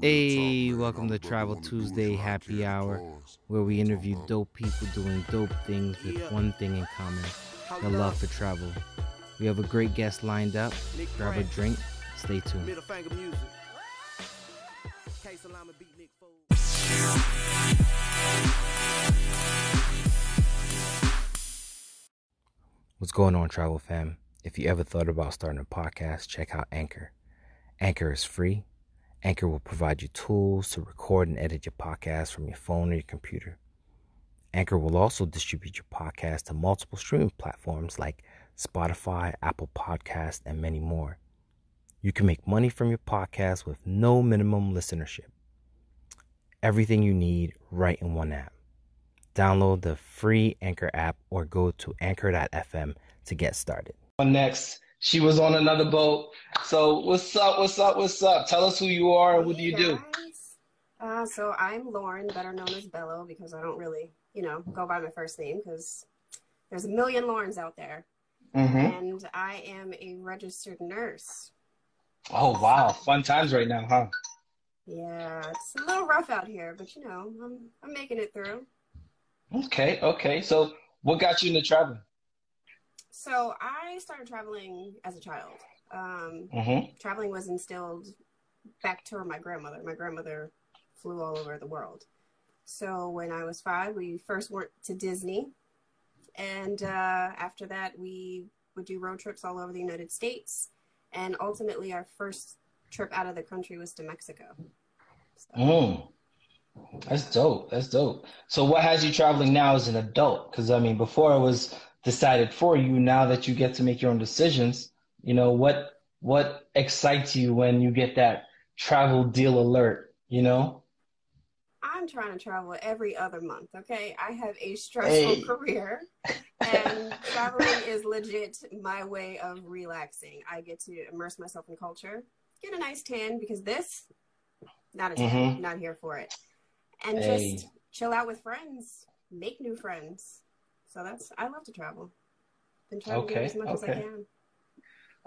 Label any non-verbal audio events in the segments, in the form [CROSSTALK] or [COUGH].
Hey, welcome to Travel Tuesday Happy Hour, where we interview dope people doing dope things with one thing in common the love for travel. We have a great guest lined up. Grab a drink, stay tuned. Middle finger music. K Salama beat Nick Foles. What's going on, Travel Fam? If you ever thought about starting a podcast, check out Anchor. Anchor is free. Anchor will provide you tools to record and edit your podcast from your phone or your computer. Anchor will also distribute your podcast to multiple streaming platforms like Spotify, Apple Podcasts, and many more. You can make money from your podcast with no minimum listenership. Everything you need right in one app. Download the free Anchor app or go to anchor.fm to get started. next. She was on another boat. So what's up? What's up? What's up? Tell us who you are and what do you do? Uh, so I'm Lauren, better known as Bello, because I don't really, you know, go by my first name because there's a million Laurens out there. hmm And I am a registered nurse. Oh wow, fun times right now, huh? Yeah, it's a little rough out here, but you know, I'm I'm making it through. Okay, okay. So what got you into traveling? So I started traveling as a child. Um, hmm traveling was instilled back to my grandmother. My grandmother flew all over the world. So when I was five, we first went to Disney. And uh, after that, we would do road trips all over the United States. And ultimately, our first trip out of the country was to Mexico. So, Mm. That's dope. That's dope. So what has you traveling now as an adult? Because I mean, before it was decided for you. Now that you get to make your own decisions, you know what what excites you when you get that travel deal alert? You know? I'm trying to travel every other month, okay? I have a stressful Hey. career, and [LAUGHS] traveling is legit my way of relaxing. I get to immerse myself in culture, get a nice tan because this, not a tan, Mhm. not here for it, and Hey. just chill out with friends, make new friends. So that's I love to travel. Been trying to do Okay, as much as I okay. can.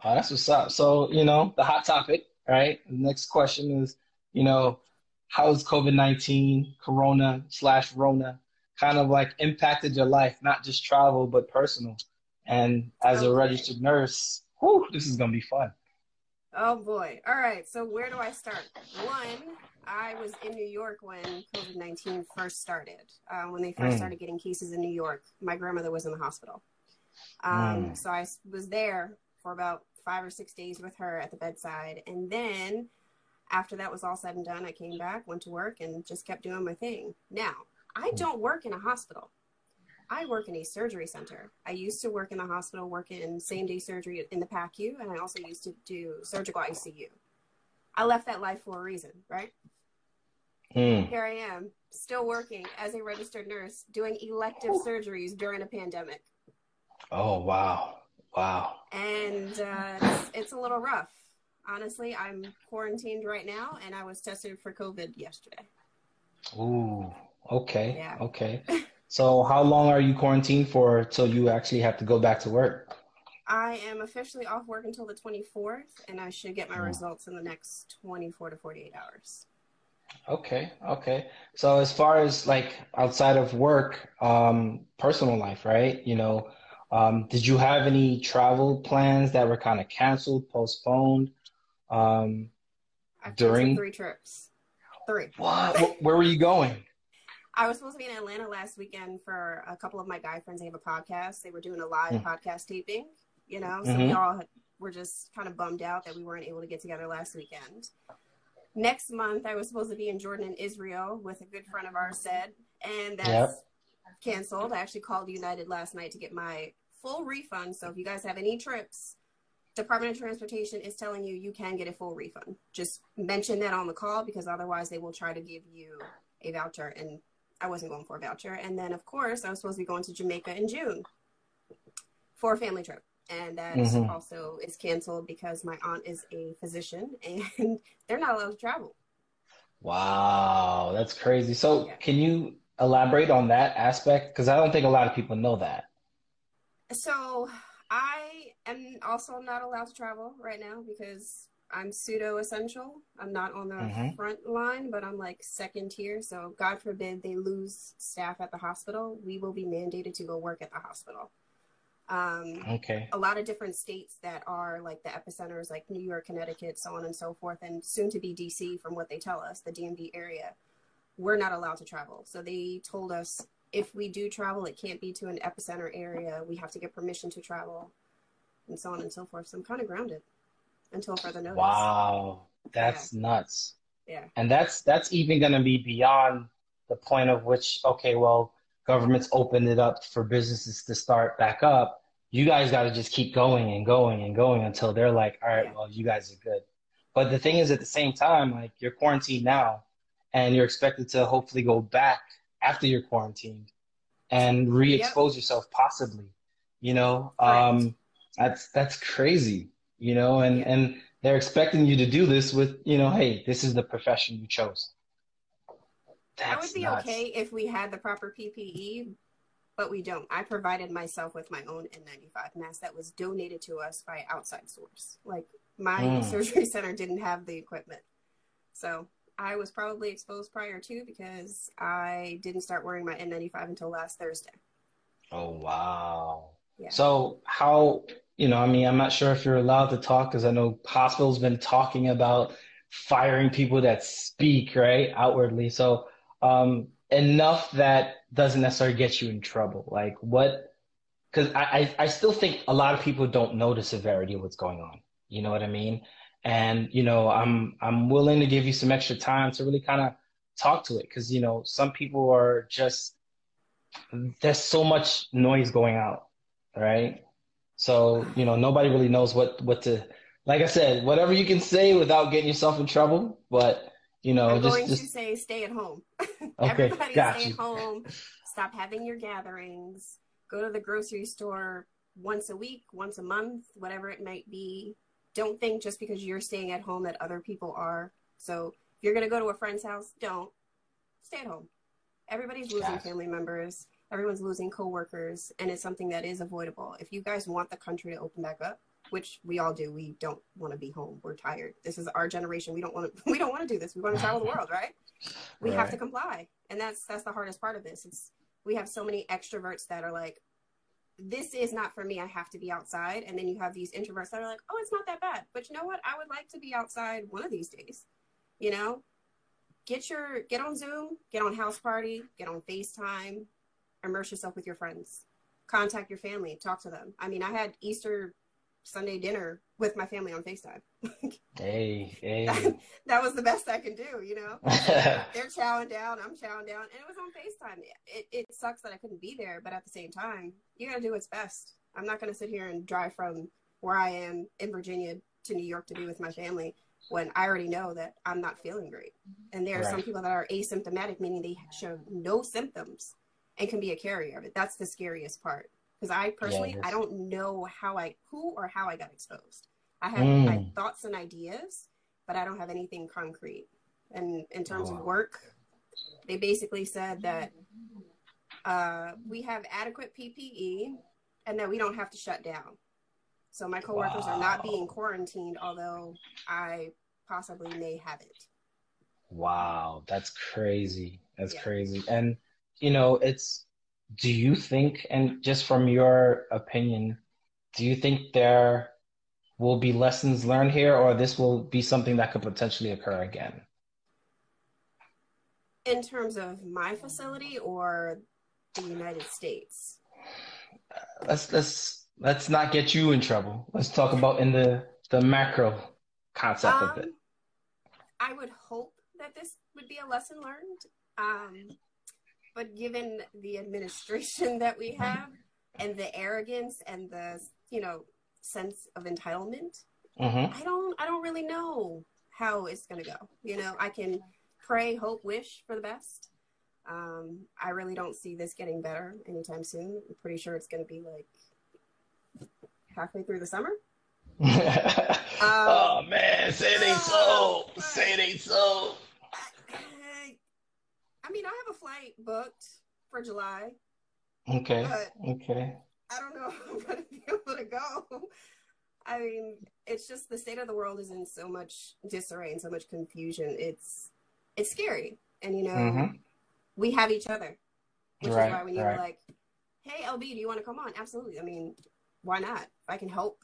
Oh, that's what's up. So, you know, the hot topic, right? The next question is, you know, how's COVID-19, Corona slash Rona kind of like impacted your life, not just travel, but personal? And as a registered nurse, whew, this is gonna be fun. Oh boy. All right. So where do I start? One, I was in New York when COVID 19 first started. Uh, when they first Mm. started getting cases in New York, my grandmother was in the hospital. Um, Mm. So I was there for about five or six days with her at the bedside. And then after that was all said and done, I came back, went to work, and just kept doing my thing. Now, I don't work in a hospital. I work in a surgery center. I used to work in the hospital, work in same day surgery in the PACU, and I also used to do surgical ICU. I left that life for a reason, right? Mm. Here I am, still working as a registered nurse, doing elective surgeries during a pandemic. Oh, wow. Wow. And uh, it's, it's a little rough. Honestly, I'm quarantined right now, and I was tested for COVID yesterday. Ooh, okay. Yeah. Okay. [LAUGHS] So how long are you quarantined for till you actually have to go back to work? I am officially off work until the 24th, and I should get my results in the next 24 to 48 hours. Okay, okay. So as far as like outside of work, um, personal life, right? You know, um, did you have any travel plans that were kind of canceled, postponed? Um, I've During- three trips. Three. what? Where were you going? I was supposed to be in Atlanta last weekend for a couple of my guy friends. They have a podcast. They were doing a live Mm. podcast taping, you know, so Mhm. we all were just kind of bummed out that we weren't able to get together last weekend. Next month, I was supposed to be in Jordan and Israel with a good friend of ours, said, and that's Yep. canceled. I actually called United last night to get my full refund. So if you guys have any trips, Department of Transportation is telling you you can get a full refund. Just mention that on the call because otherwise they will try to give you a voucher and I wasn't going for a voucher. And then of course I was supposed to be going to Jamaica in June for a family trip. And that Mhm. also is canceled because my aunt is a physician [LAUGHS] and they're not allowed to travel. Wow, that's crazy. So Yeah. can you elaborate on that aspect? Because I don't think a lot of people know that. So I am also not allowed to travel right now because I'm pseudo essential. I'm not on the Mhm. front line, but I'm like second tier. So God forbid they lose staff at the hospital, we will be mandated to go work at the hospital. Um, Okay. a lot of different states that are like the epicenters, like New York, Connecticut, so on and so forth, and soon to be DC, from what they tell us, the DMV area, we're not allowed to travel. So they told us if we do travel, it can't be to an epicenter area. We have to get permission to travel, and so on and so forth. So I'm kind of grounded until further notice. Wow, that's nuts. Yeah. And that's that's even going to be beyond the point of which okay, well, government's opened it up for businesses to start back up. You guys got to just keep going and going and going until they're like, all right, well, you guys are good. But the thing is, at the same time, like you're quarantined now, and you're expected to hopefully go back after you're quarantined and re-expose yourself, possibly. You know, um, that's that's crazy. You know, and Yeah. and they're expecting you to do this with, you know, hey, this is the profession you chose. That would be nuts. okay if we had the proper PPE, but we don't. I provided myself with my own N95 mask that was donated to us by outside source. Like my Mm. surgery center didn't have the equipment. So I was probably exposed prior to because I didn't start wearing my N95 until last Thursday. Oh wow. Yeah. So how, you know, I mean, I'm not sure if you're allowed to talk because I know hospitals been talking about firing people that speak, right, outwardly. So um, enough that doesn't necessarily get you in trouble. Like what? Because I, I I still think a lot of people don't know the severity of what's going on. You know what I mean? And you know, I'm I'm willing to give you some extra time to really kind of talk to it because you know some people are just there's so much noise going out, right? So, you know, nobody really knows what what to like I said, whatever you can say without getting yourself in trouble, but you know, I'm just going to say stay at home. [LAUGHS] Okay, Everybody stay at home. Stop having your gatherings. Go to the grocery store once a week, once a month, whatever it might be. Don't think just because you're staying at home that other people are. So if you're going to go to a friend's house, don't. Stay at home. Everybody's losing family members. Everyone's losing coworkers, and it's something that is avoidable. If you guys want the country to open back up, which we all do, we don't want to be home. We're tired. This is our generation. We don't want to. [LAUGHS] We don't want to do this. We want to travel the world, [LAUGHS] right? we have to comply and that's that's the hardest part of this it's we have so many extroverts that are like this is not for me i have to be outside and then you have these introverts that are like oh it's not that bad but you know what i would like to be outside one of these days you know get your get on zoom get on house party get on facetime immerse yourself with your friends contact your family talk to them i mean i had easter sunday dinner with my family on facetime hey, hey. [LAUGHS] that was the best i can do you know [LAUGHS] they're chowing down, I'm chowing down, and it was on FaceTime. It, it sucks that I couldn't be there, but at the same time, you gotta do what's best. I'm not gonna sit here and drive from where I am in Virginia to New York to be with my family when I already know that I'm not feeling great. And there are some people that are asymptomatic, meaning they show no symptoms and can be a carrier of it. That's the scariest part. Because I personally, it I don't know how I, who or how I got exposed. I have Mm. I, thoughts and ideas, but I don't have anything concrete. And in terms Oh, of work, they basically said that uh, we have adequate PPE and that we don't have to shut down. So my coworkers are not being quarantined, although I possibly may have it. Wow, that's crazy. That's Yeah. crazy. And you know, it's do you think, and just from your opinion, do you think there will be lessons learned here, or this will be something that could potentially occur again? In terms of my facility or the United States? Let's let's let's not get you in trouble. Let's talk about in the the macro concept of it. Um, I would hope that this would be a lesson learned. Um, but given the administration that we have and the arrogance and the you know sense of entitlement, hmm I don't I don't really know how it's gonna go. You know, I can pray, hope, wish for the best. Um, I really don't see this getting better anytime soon. I'm pretty sure it's gonna be like halfway through the summer. [LAUGHS] oh man, say it ain't so. Say it ain't so. I, mean, I have a flight booked for July, Okay, but okay. I don't know [LAUGHS] if I'm gonna be able to go. I mean, it's just the state of the world is in so much disarray and so much confusion. It's it's scary, and you know, Mhm. we have each other, which Right, is why when you're right. like, "Hey, LB, do you want to come on?" Absolutely. I mean, why not? If I can help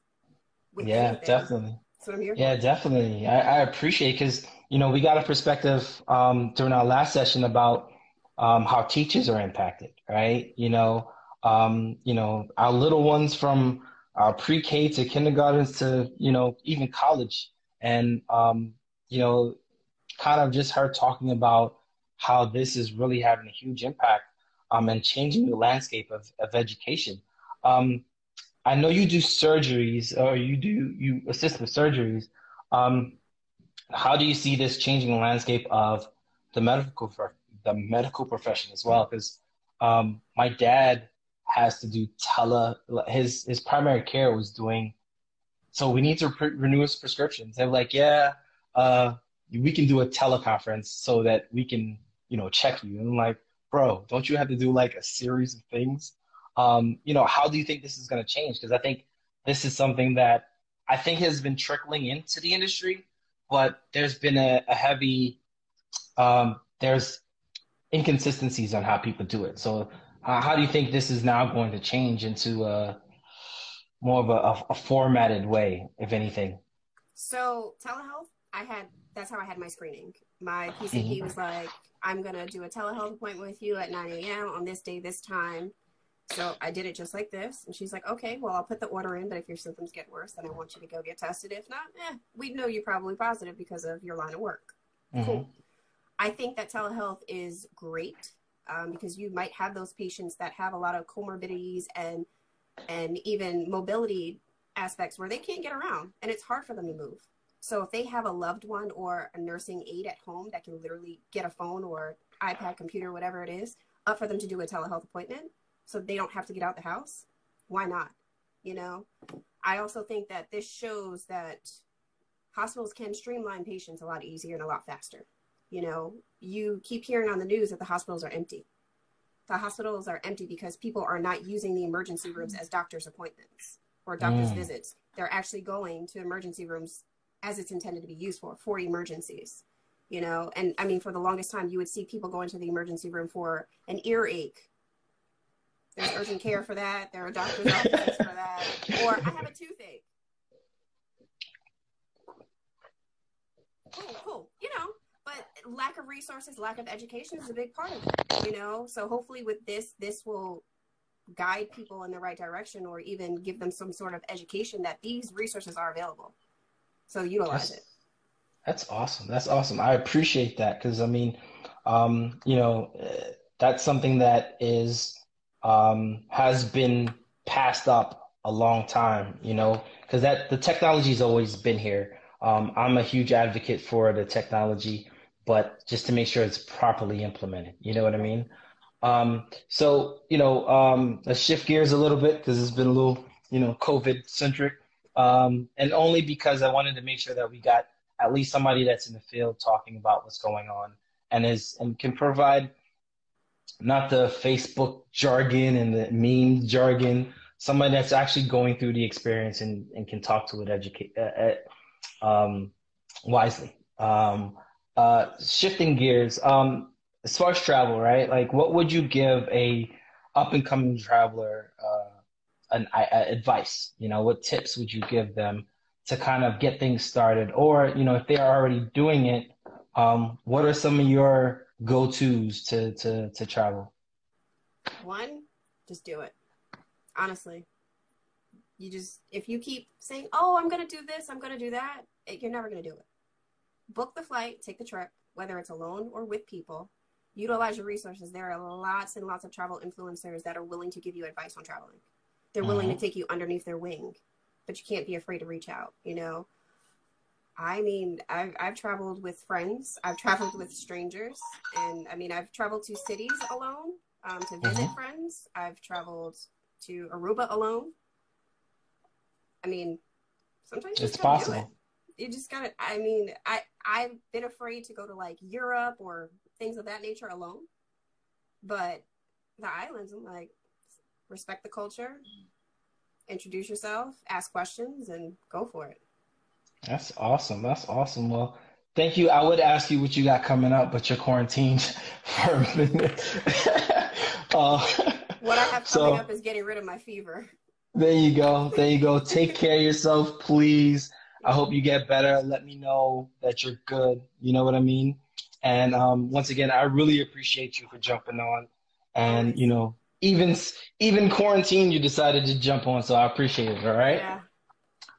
with Yeah, anything, definitely. That's what I'm here Yeah, for. definitely. I, I appreciate because you know we got a perspective um, during our last session about um, how teachers are impacted, right? You know, um, you know our little ones from our pre-K to kindergartens to you know even college, and um, you know, kind of just her talking about how this is really having a huge impact um, and changing the landscape of, of education. Um, I know you do surgeries or you do you assist with surgeries. Um, how do you see this changing the landscape of the medical the medical profession as well? Because um, my dad has to do tele his his primary care was doing. So we need to pre- renew his prescriptions. They're like, yeah, uh, we can do a teleconference so that we can you know check you. And I'm like, bro, don't you have to do like a series of things? Um, you know, how do you think this is going to change? Because I think this is something that I think has been trickling into the industry, but there's been a, a heavy, um, there's inconsistencies on how people do it. So, uh, how do you think this is now going to change into a more of a, a, a formatted way, if anything? So telehealth, I had that's how I had my screening. My PCP was like, "I'm gonna do a telehealth appointment with you at 9 a.m. on this day, this time." So I did it just like this, and she's like, "Okay, well, I'll put the order in, but if your symptoms get worse, then I want you to go get tested. If not, eh, we know you're probably positive because of your line of work." Cool. I think that telehealth is great um, because you might have those patients that have a lot of comorbidities and and even mobility aspects where they can't get around and it's hard for them to move. So if they have a loved one or a nursing aide at home that can literally get a phone or iPad, computer, whatever it is, up for them to do a telehealth appointment, so they don't have to get out the house, why not? You know, I also think that this shows that hospitals can streamline patients a lot easier and a lot faster. You know, you keep hearing on the news that the hospitals are empty. The hospitals are empty because people are not using the emergency rooms as doctor's appointments or doctor's Mm. visits. They're actually going to emergency rooms as it's intended to be used for, for emergencies. You know, and I mean, for the longest time, you would see people go into the emergency room for an earache. There's urgent care for that. There are doctor's offices for that. Or I have a toothache. Cool, cool. You know, but lack of resources, lack of education is a big part of it. You know, so hopefully with this, this will guide people in the right direction, or even give them some sort of education that these resources are available. So utilize That's, it. that's awesome. That's awesome. I appreciate that because I mean, um, you know, uh, that's something that is um, has been passed up a long time, you know, because that the technology's always been here. Um, I'm a huge advocate for the technology, but just to make sure it's properly implemented. You know what I mean? Um, so, you know, um, let's shift gears a little bit because it's been a little, you know, COVID centric. Um, and only because I wanted to make sure that we got at least somebody that's in the field talking about what's going on and is and can provide not the Facebook jargon and the meme jargon, somebody that's actually going through the experience and, and can talk to it educate uh, uh, um, wisely. Um, uh, shifting gears, um, as far as travel, right? Like, what would you give a up and coming traveler uh, an advice? You know, what tips would you give them to kind of get things started, or you know, if they are already doing it, um, what are some of your go-tos to to to travel? One, just do it. Honestly, you just if you keep saying, "Oh, I'm going to do this, I'm going to do that," it, you're never going to do it. Book the flight, take the trip, whether it's alone or with people. Utilize your resources. There are lots and lots of travel influencers that are willing to give you advice on traveling. They're willing to Mhm. take you underneath their wing, but you can't be afraid to reach out. You know, I mean, I've, I've traveled with friends, I've traveled with strangers, and I mean, I've traveled to cities alone um, to visit Mhm. friends. I've traveled to Aruba alone. I mean, sometimes you It's do it. possible. You just gotta. I mean, I I've been afraid to go to like Europe or things of that nature alone, but the islands, I'm like, respect the culture, introduce yourself, ask questions, and go for it. That's awesome. That's awesome. Well, thank you. I would ask you what you got coming up, but you're quarantined [LAUGHS] for a minute. [LAUGHS] uh, What I have coming So- up is getting rid of my fever. there you go. There you go. Take care of yourself, please. I hope you get better. Let me know that you're good. You know what I mean? And um, once again, I really appreciate you for jumping on. And you know, even even quarantine, you decided to jump on, so I appreciate it. All right. Yeah.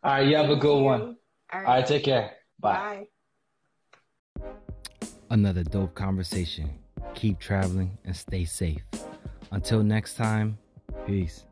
All right. You have a good one. All All right. right. Take care. Bye. Bye. Another dope conversation. Keep traveling and stay safe. Until next time, peace.